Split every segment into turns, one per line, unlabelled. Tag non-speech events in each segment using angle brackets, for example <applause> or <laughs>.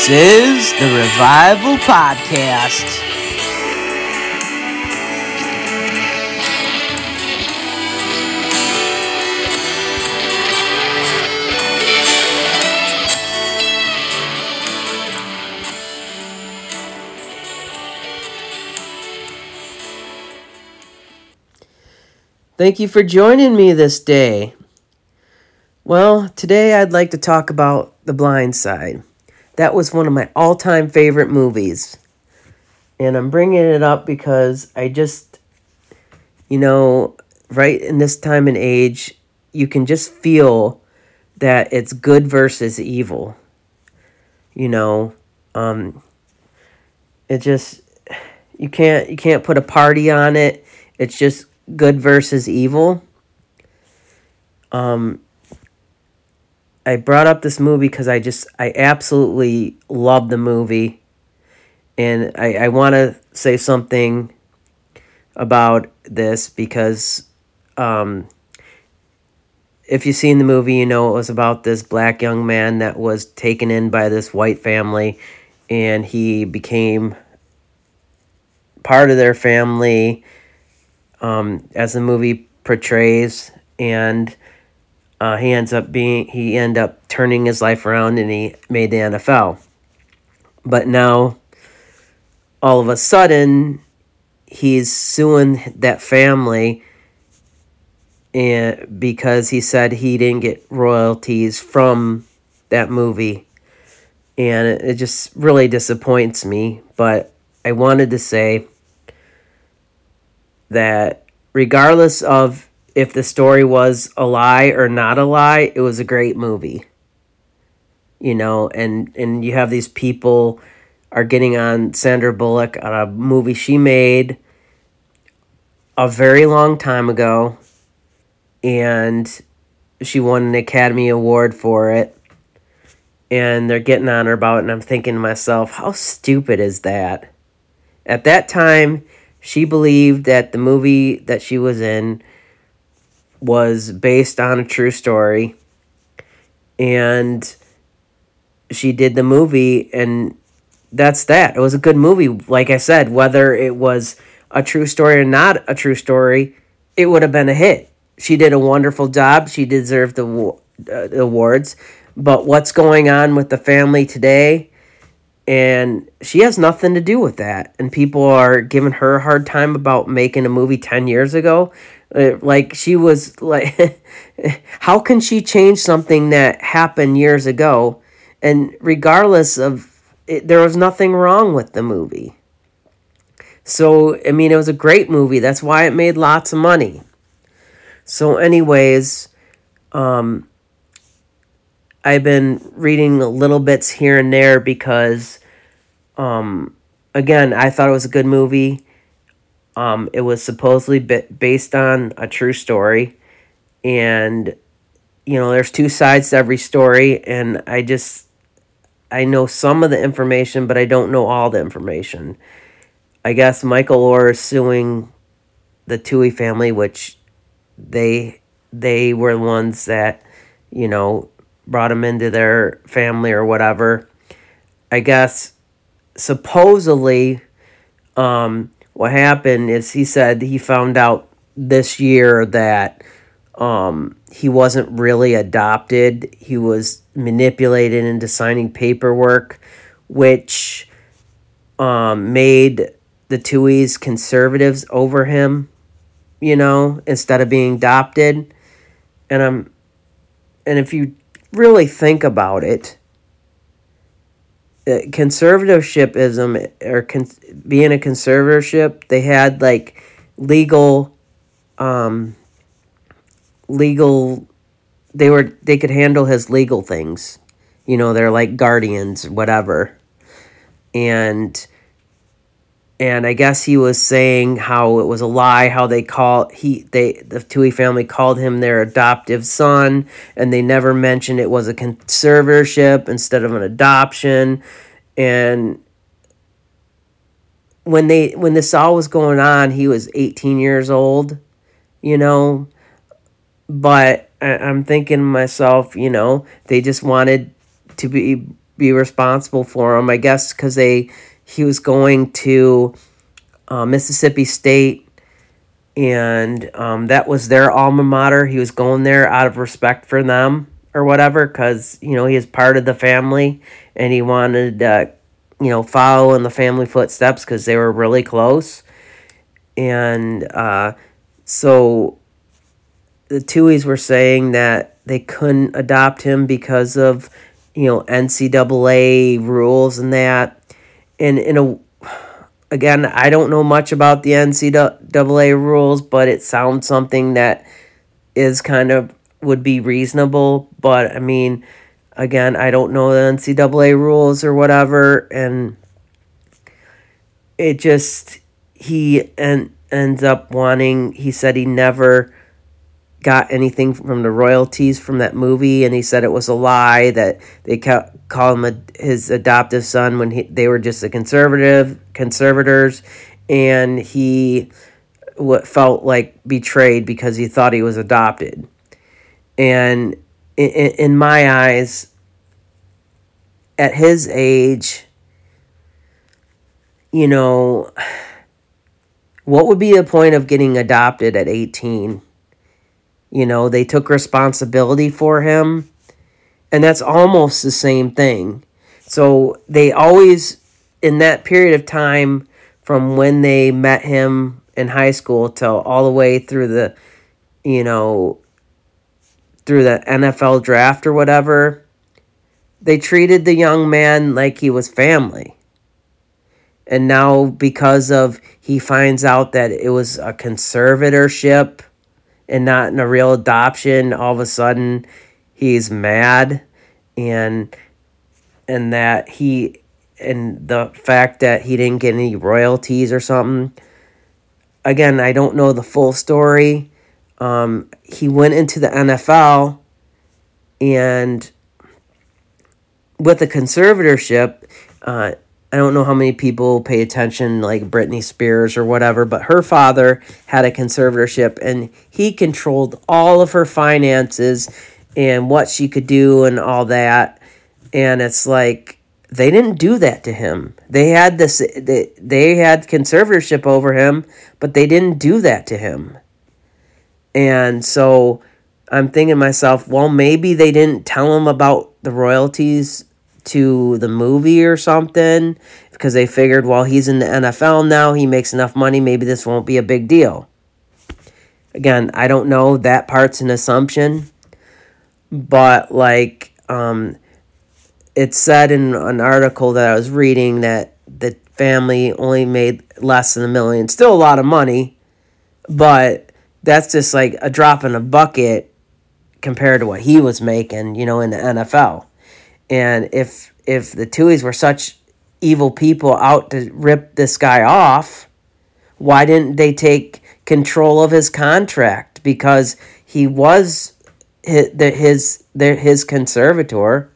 This is the Revival Podcast. Thank you for joining me this day. Well, today I'd like to talk about The Blind Side. That was one of my all time favorite movies. And I'm bringing it up because I just, you know, right in this time and age, you can just feel that it's good versus evil. You know, um, it just you can't you can't put a party on it. It's just good versus evil. Um, I brought up this movie because I just I absolutely love the movie, and I I want to say something about this because um, if you've seen the movie, you know it was about this black young man that was taken in by this white family, and he became part of their family um, as the movie portrays, and uh, he ends up being he end up turning his life around, and he made the NFL. But now, all of a sudden, he's suing that family, and because he said he didn't get royalties from that movie, and it, it just really disappoints me. But I wanted to say that regardless of if the story was a lie or not a lie, it was a great movie. You know, and and you have these people are getting on Sandra Bullock on a movie she made a very long time ago and she won an Academy Award for it. And they're getting on her about it, and I'm thinking to myself, how stupid is that? At that time, she believed that the movie that she was in was based on a true story. And she did the movie and that's that. It was a good movie. Like i said whether it was a true story or not a true story it would have been a hit. She did a wonderful job. She deserved the uh, awards. But what's going on with the family today and she has nothing to do with that. And people are giving her a hard time about making a movie 10 years ago. Uh, like she was like <laughs> how can she change something that happened years ago? And regardless of it, there was nothing wrong with the movie. So i mean it was a great movie. That's why it made lots of money. So anyways um I've been reading little bits here and there because um, again, I thought it was a good movie. Um, it was supposedly based on a true story, and you know, there's two sides to every story, and I just I know some of the information, but I don't know all the information. I guess Michael Oher is suing the Tuohy family, which they they were the ones that you know brought him into their family or whatever. I guess supposedly, um, what happened is he said he found out this year that um, he wasn't really adopted. He was manipulated into signing paperwork, which um, made the Tuohys conservatives over him, you know, instead of being adopted. And I'm, and if you really think about it, conservatorship or con- being a conservatorship, they had like legal, um, legal. They were they could handle his legal things, you know. They're like guardians, whatever, and and I guess he was saying how it was a lie. How they call he they the Tuohy family called him their adoptive son, and they never mentioned it was a conservatorship instead of an adoption. And when they when this all was going on, he was eighteen years old, you know. But I, I'm thinking myself, you know, they just wanted to be be responsible for him. I guess because they he was going to uh, Mississippi State, and um, that was their alma mater. He was going there out of respect for them or whatever, because you know he is part of the family, and he wanted uh, you know follow in the family footsteps because they were really close, and uh, so the Tuohys were saying that they couldn't adopt him because of you know NCAA rules and that, and in a again I don't know much about the NCAA rules, but it sounds something that is kind of would be reasonable. But I mean, again, I don't know the NCAA rules or whatever, and it just he and ends up wanting. He said he never got anything from the royalties from that movie, and he said it was a lie that they ca- call him a, his adoptive son when he, they were just a conservative conservators, and he felt like betrayed because he thought he was adopted, and in, in my eyes, at his age, you know. What would be the point of getting adopted at 18? You know, they took responsibility for him. And that's almost the same thing. So they always, in that period of time from when they met him in high school till all the way through the, you know, through the NFL draft or whatever, they treated the young man like he was family. And now, because of he finds out that it was a conservatorship and not in a real adoption, all of a sudden he's mad and and that he and the fact that he didn't get any royalties or something. Again, I don't know the full story. Um, he went into the NFL and with the conservatorship, uh, I don't know how many people pay attention, like Britney Spears or whatever, but her father had a conservatorship and he controlled all of her finances and what she could do and all that. And it's like they didn't do that to him. They had this they, they had conservatorship over him, but they didn't do that to him. And so I'm thinking myself, well, maybe they didn't tell him about the royalties to the movie or something because they figured, well, he's in the NFL now, he makes enough money, maybe this won't be a big deal. Again, I don't know, that part's an assumption, but like, um, it said in an article that I was reading that the family only made less than a million. Still a lot of money, but that's just like a drop in a bucket compared to what he was making, you know, in the NFL. And if if the Tuohys were such evil people out to rip this guy off, why didn't they take control of his contract? Because he was his his his conservator,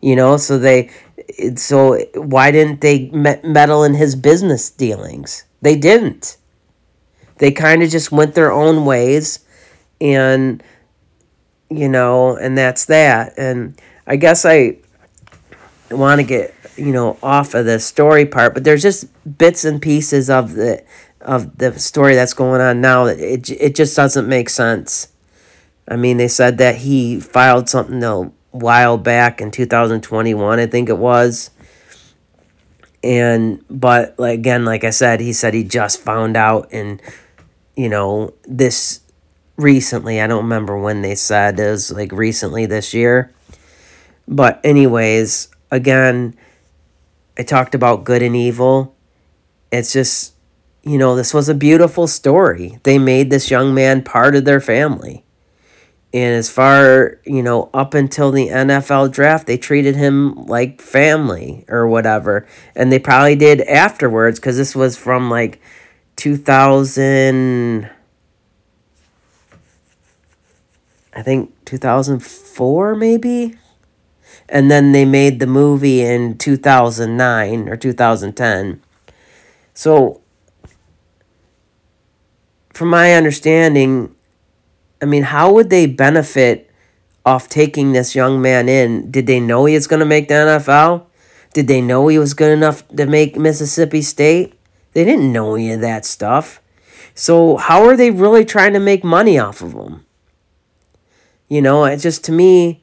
you know. So they so why didn't they meddle in his business dealings? They didn't. They kind of just went their own ways, and you know, and that's that. And I guess I want to get you know off of the story part, but there's just bits and pieces of the of the story that's going on now that it it just doesn't make sense. I mean, they said that he filed something a while back in 2021, I think it was. And but like again, like I said, he said he just found out and you know, this recently, I don't remember when they said it was like recently this year. But anyways, again, I talked about good and evil. It's just, you know, this was a beautiful story. They made this young man part of their family. And as far, you know, up until the NFL draft, they treated him like family or whatever. And they probably did afterwards because this was from like 2000. I think 2004, maybe? And then they made the movie in 2009 or 2010. So, from my understanding, I mean, how would they benefit off taking this young man in. Did they know he was going to make the NFL? Did they know he was good enough to make Mississippi State? They didn't know any of that stuff. So, how are they really trying to make money off of him? You know, it just to me,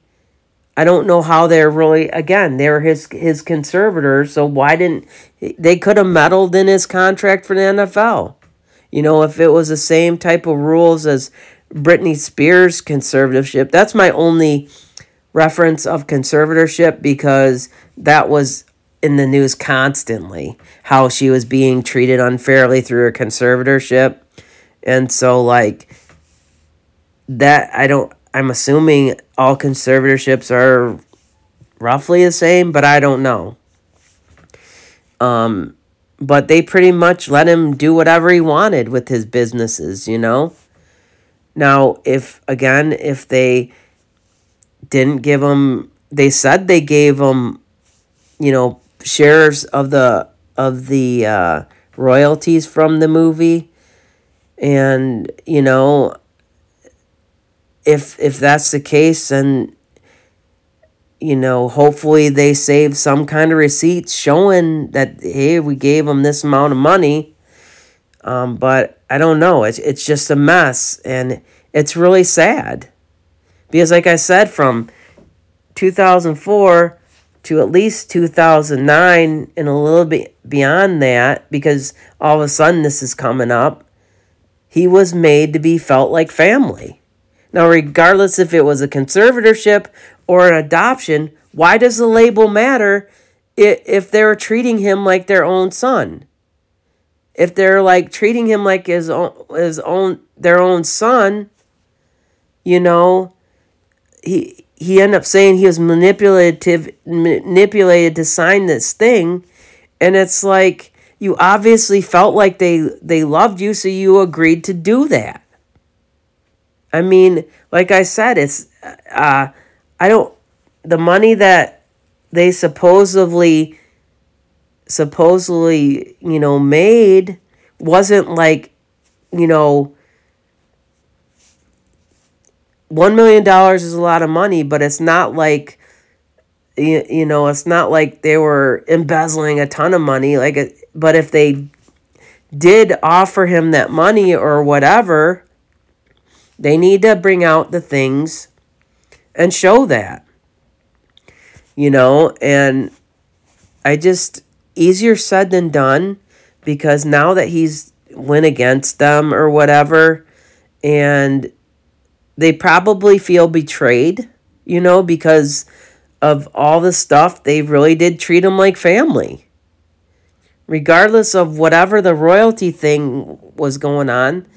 I don't know how they're really again, they're his his conservators, so why didn't they could have meddled in his contract for the NFL? You know, if it was the same type of rules as Britney Spears conservatorship, that's my only reference of conservatorship because that was in the news constantly how she was being treated unfairly through her conservatorship. And so like that I don't I'm assuming all conservatorships are roughly the same, but I don't know. Um but they pretty much let him do whatever he wanted with his businesses, you know? Now, if again, if they didn't give him they said they gave him you know shares of the of the uh, royalties from the movie and you know if if that's the case then you know hopefully they save some kind of receipts showing that hey we gave them this amount of money. Um, but i don't know. It's, it's just a mess and it's really sad. Because like i said from 2004 to at least 2009 and a little bit beyond that because all of a sudden this is coming up he was made to be felt like family now regardless if it was a conservatorship or an adoption why does the label matter if they're treating him like their own son? If they're like treating him like his own his own their own son you know he he ended up saying he was manipulative manipulated to sign this thing. And it's like you obviously felt like they they loved you so you agreed to do that i mean like i said it's uh i don't the money that they supposedly supposedly you know made wasn't like you know one million dollars is a lot of money, but it's not like you, you know it's not like they were embezzling a ton of money. Like, but if they did offer him that money or whatever, they need to bring out the things and show that. You know, and I just easier said than done because now that he's went against them or whatever and they probably feel betrayed, you know, because of all the stuff. They really did treat him like family. Regardless of whatever the royalty thing was going on,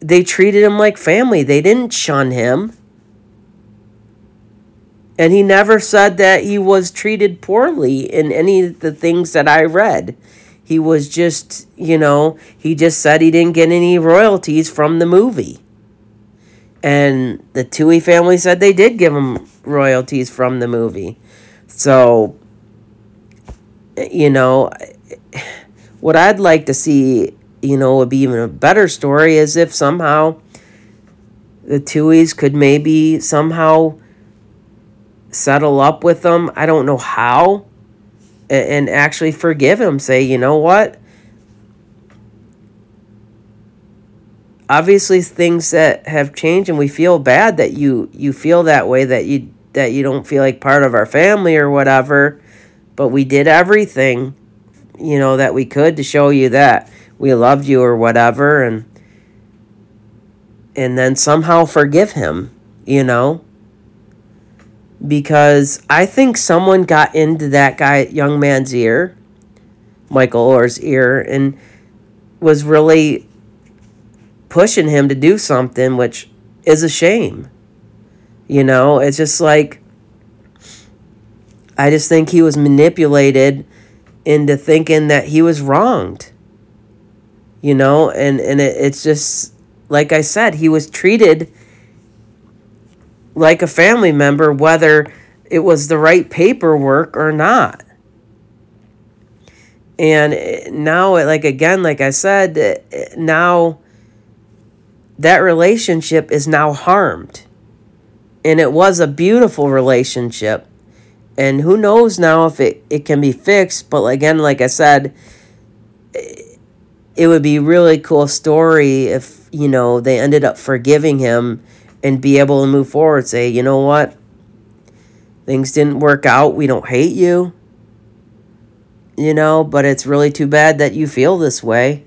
they treated him like family. They didn't shun him. And he never said that he was treated poorly in any of the things that I read. He was just, you know, he just said he didn't get any royalties from the movie. And the Tuohy family said they did give him royalties from the movie. So, you know, <sighs> what I'd like to see, you know, would be even a better story is if somehow the Tuohys could maybe somehow settle up with them. I don't know how. And actually forgive him. Say, you know what? obviously things that have changed and we feel bad that you you feel that way that you that you don't feel like part of our family or whatever but we did everything you know that we could to show you that we loved you or whatever and and then somehow forgive him you know because i think someone got into that guy young man's ear michael Oher's ear and was really pushing him to do something, which is a shame. You know, it's just like, I just think he was manipulated into thinking that he was wronged. You know, and, and it, it's just, like I said, he was treated like a family member, whether it was the right paperwork or not. And now, like again, like I said, now that relationship is now harmed. and it was a beautiful relationship. And who knows now if it, it can be fixed, but again, like I said, it would be really cool story if, you know, they ended up forgiving him and be able to move forward, say, you know what? Things didn't work out. We don't hate you. You know, but it's really too bad that you feel this way.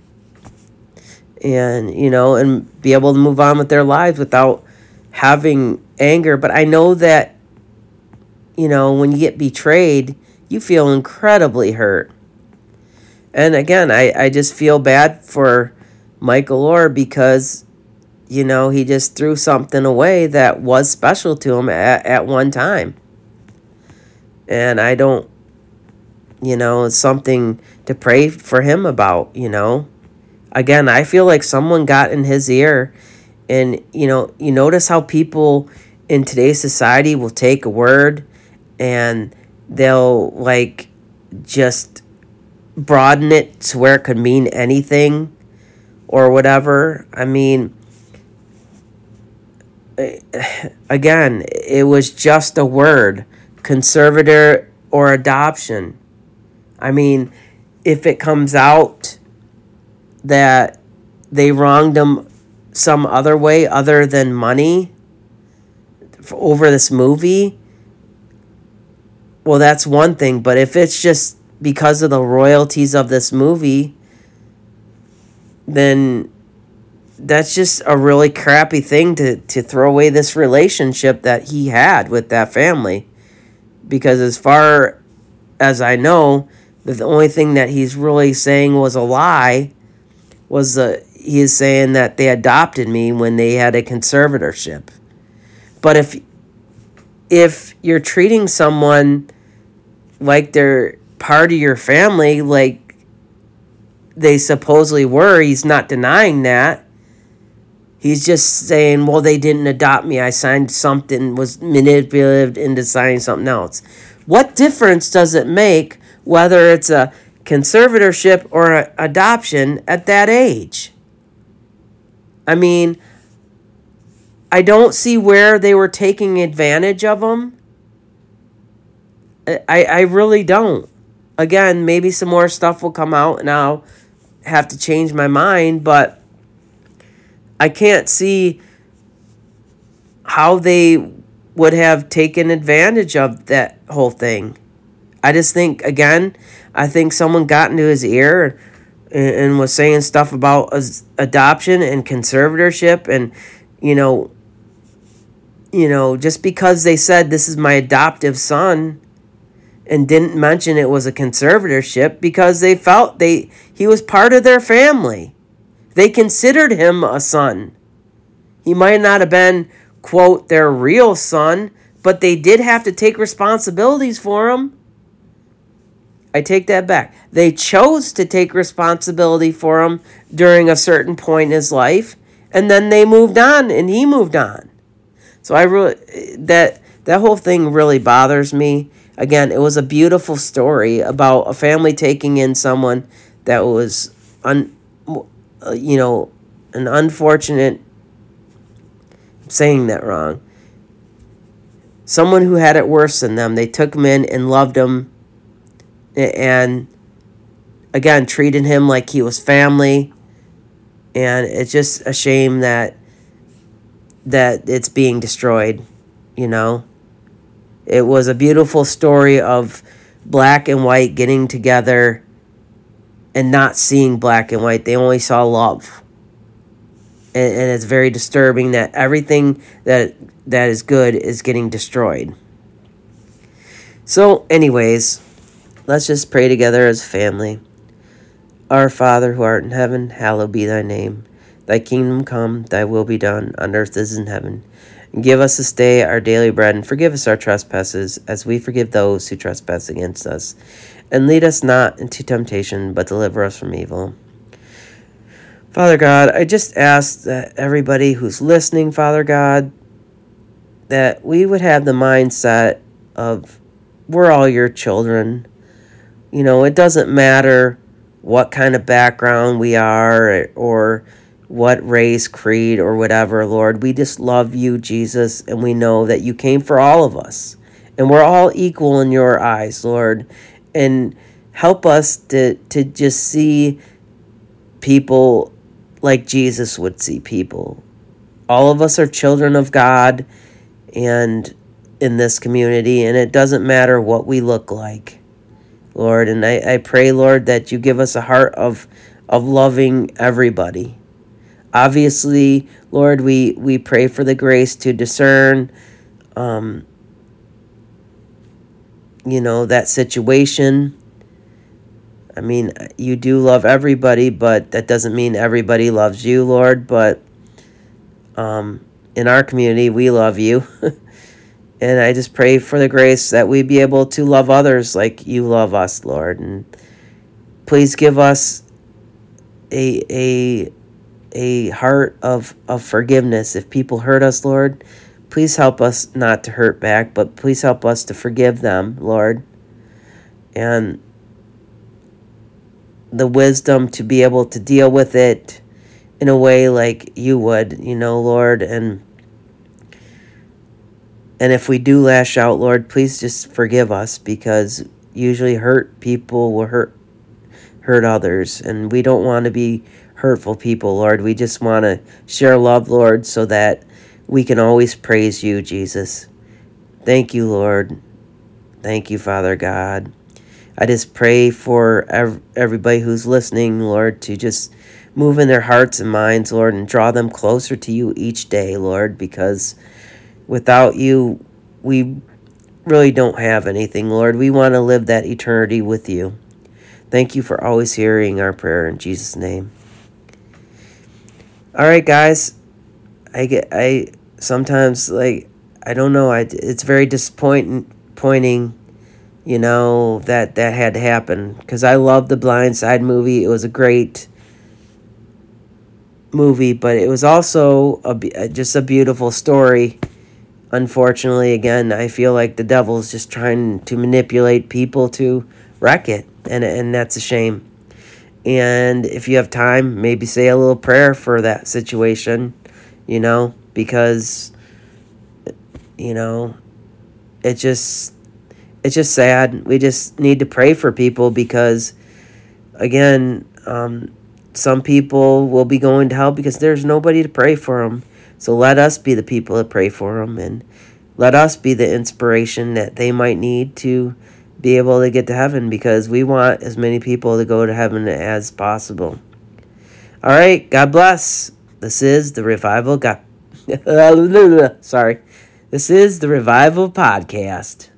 And, you know, and be able to move on with their lives without having anger. But I know that, you know, when you get betrayed, you feel incredibly hurt. And again, I, I just feel bad for Michael Oher because you know, he just threw something away that was special to him at, at one time. And I don't, you know, it's something to pray for him about, you know. Again, I feel like someone got in his ear. And, you know, you notice how people in today's society will take a word and they'll, like, just broaden it to where it could mean anything or whatever. I mean, <sighs> again, it was just a word conservator or adoption. I mean, if it comes out that they wronged him some other way other than money over this movie, well, that's one thing. But if it's just because of the royalties of this movie, then that's just a really crappy thing to, to throw away this relationship that he had with that family. Because as far as I know, the only thing that he's really saying was a lie was the he is saying that they adopted me when they had a conservatorship. But if if you're treating someone like they're part of your family, like they supposedly were, he's not denying that He's just saying, well, they didn't adopt me. I signed something, was manipulated into signing something else. What difference does it make whether it's a conservatorship or adoption at that age? I mean, I don't see where they were taking advantage of them. I, I really don't. Again, maybe some more stuff will come out and I'll have to change my mind, but I can't see how they would have taken advantage of that whole thing. I just think again, I think someone got into his ear and, and was saying stuff about adoption and conservatorship and you know you know just because they said this is my adoptive son and didn't mention it was a conservatorship because they felt they he was part of their family. They considered him a son. He might not have been, quote, their real son, but they did have to take responsibilities for him. I take that back. They chose to take responsibility for him during a certain point in his life, and then they moved on and he moved on. So I really that that whole thing really bothers me. Again, it was a beautiful story about a family taking in someone that was un, uh, you know, an unfortunate, I'm saying that wrong, someone who had it worse than them. They took him in and loved him and, again, treated him like he was family. And it's just a shame that that it's being destroyed, you know. It was a beautiful story of black and white getting together and not seeing black and white. They only saw love. And, and it's very disturbing that everything that that is good is getting destroyed. So, anyways, let's just pray together as a family. Our Father who art in heaven, hallowed be thy name. Thy kingdom come, thy will be done, on earth as in heaven. Give us this day our daily bread, and forgive us our trespasses, as we forgive those who trespass against us and lead us not into temptation, but deliver us from evil. Father God, I just ask that everybody who's listening, Father God, that we would have the mindset of we're all your children. You know, it doesn't matter what kind of background we are or, what race, creed, or whatever, Lord. We just love you, Jesus, and we know that you came for all of us. And we're all equal in your eyes, Lord. And help us to, to just see people like Jesus would see people. All of us are children of God and in this community, and it doesn't matter what we look like, Lord. And I, I pray, Lord, that you give us a heart of, of loving everybody obviously, Lord, we, we pray for the grace to discern, um, you know, that situation. I mean, you do love everybody, but that doesn't mean everybody loves you, Lord. But um, in our community, we love you. <laughs> and I just pray for the grace that we be able to love others like you love us, Lord. And please give us a, a a heart of, of forgiveness. If people hurt us, Lord, please help us not to hurt back, but please help us to forgive them, Lord. And the wisdom to be able to deal with it in a way like you would, you know, Lord, and and if we do lash out, Lord, please just forgive us because usually hurt people will hurt hurt others and we don't want to be hurtful people, Lord. We just want to share love, Lord, so that we can always praise you, Jesus. Thank you, Lord. Thank you, Father God. I just pray for ev- everybody who's listening, Lord, to just move in their hearts and minds, Lord, and draw them closer to you each day, Lord, because without you, we really don't have anything, Lord. We want to live that eternity with you. Thank you for always hearing our prayer in Jesus' name. All right, guys. I get I sometimes like I don't know. I it's very disappointing, pointing, you know that that had to happen because I love the Blind Side movie. It was a great movie, but it was also a uh, just a beautiful story. Unfortunately, again, I feel like the devil's just trying to manipulate people to wreck it, and and that's a shame. And if you have time, maybe say a little prayer for that situation, you know, because, you know, it just, it's just sad. We just need to pray for people because, again, um, some people will be going to hell because there's nobody to pray for them. So let us be the people that pray for them and let us be the inspiration that they might need to be able to get to heaven because we want as many people to go to heaven as possible. All right, God bless. This is the revival. God, <laughs> sorry, this is the revival podcast.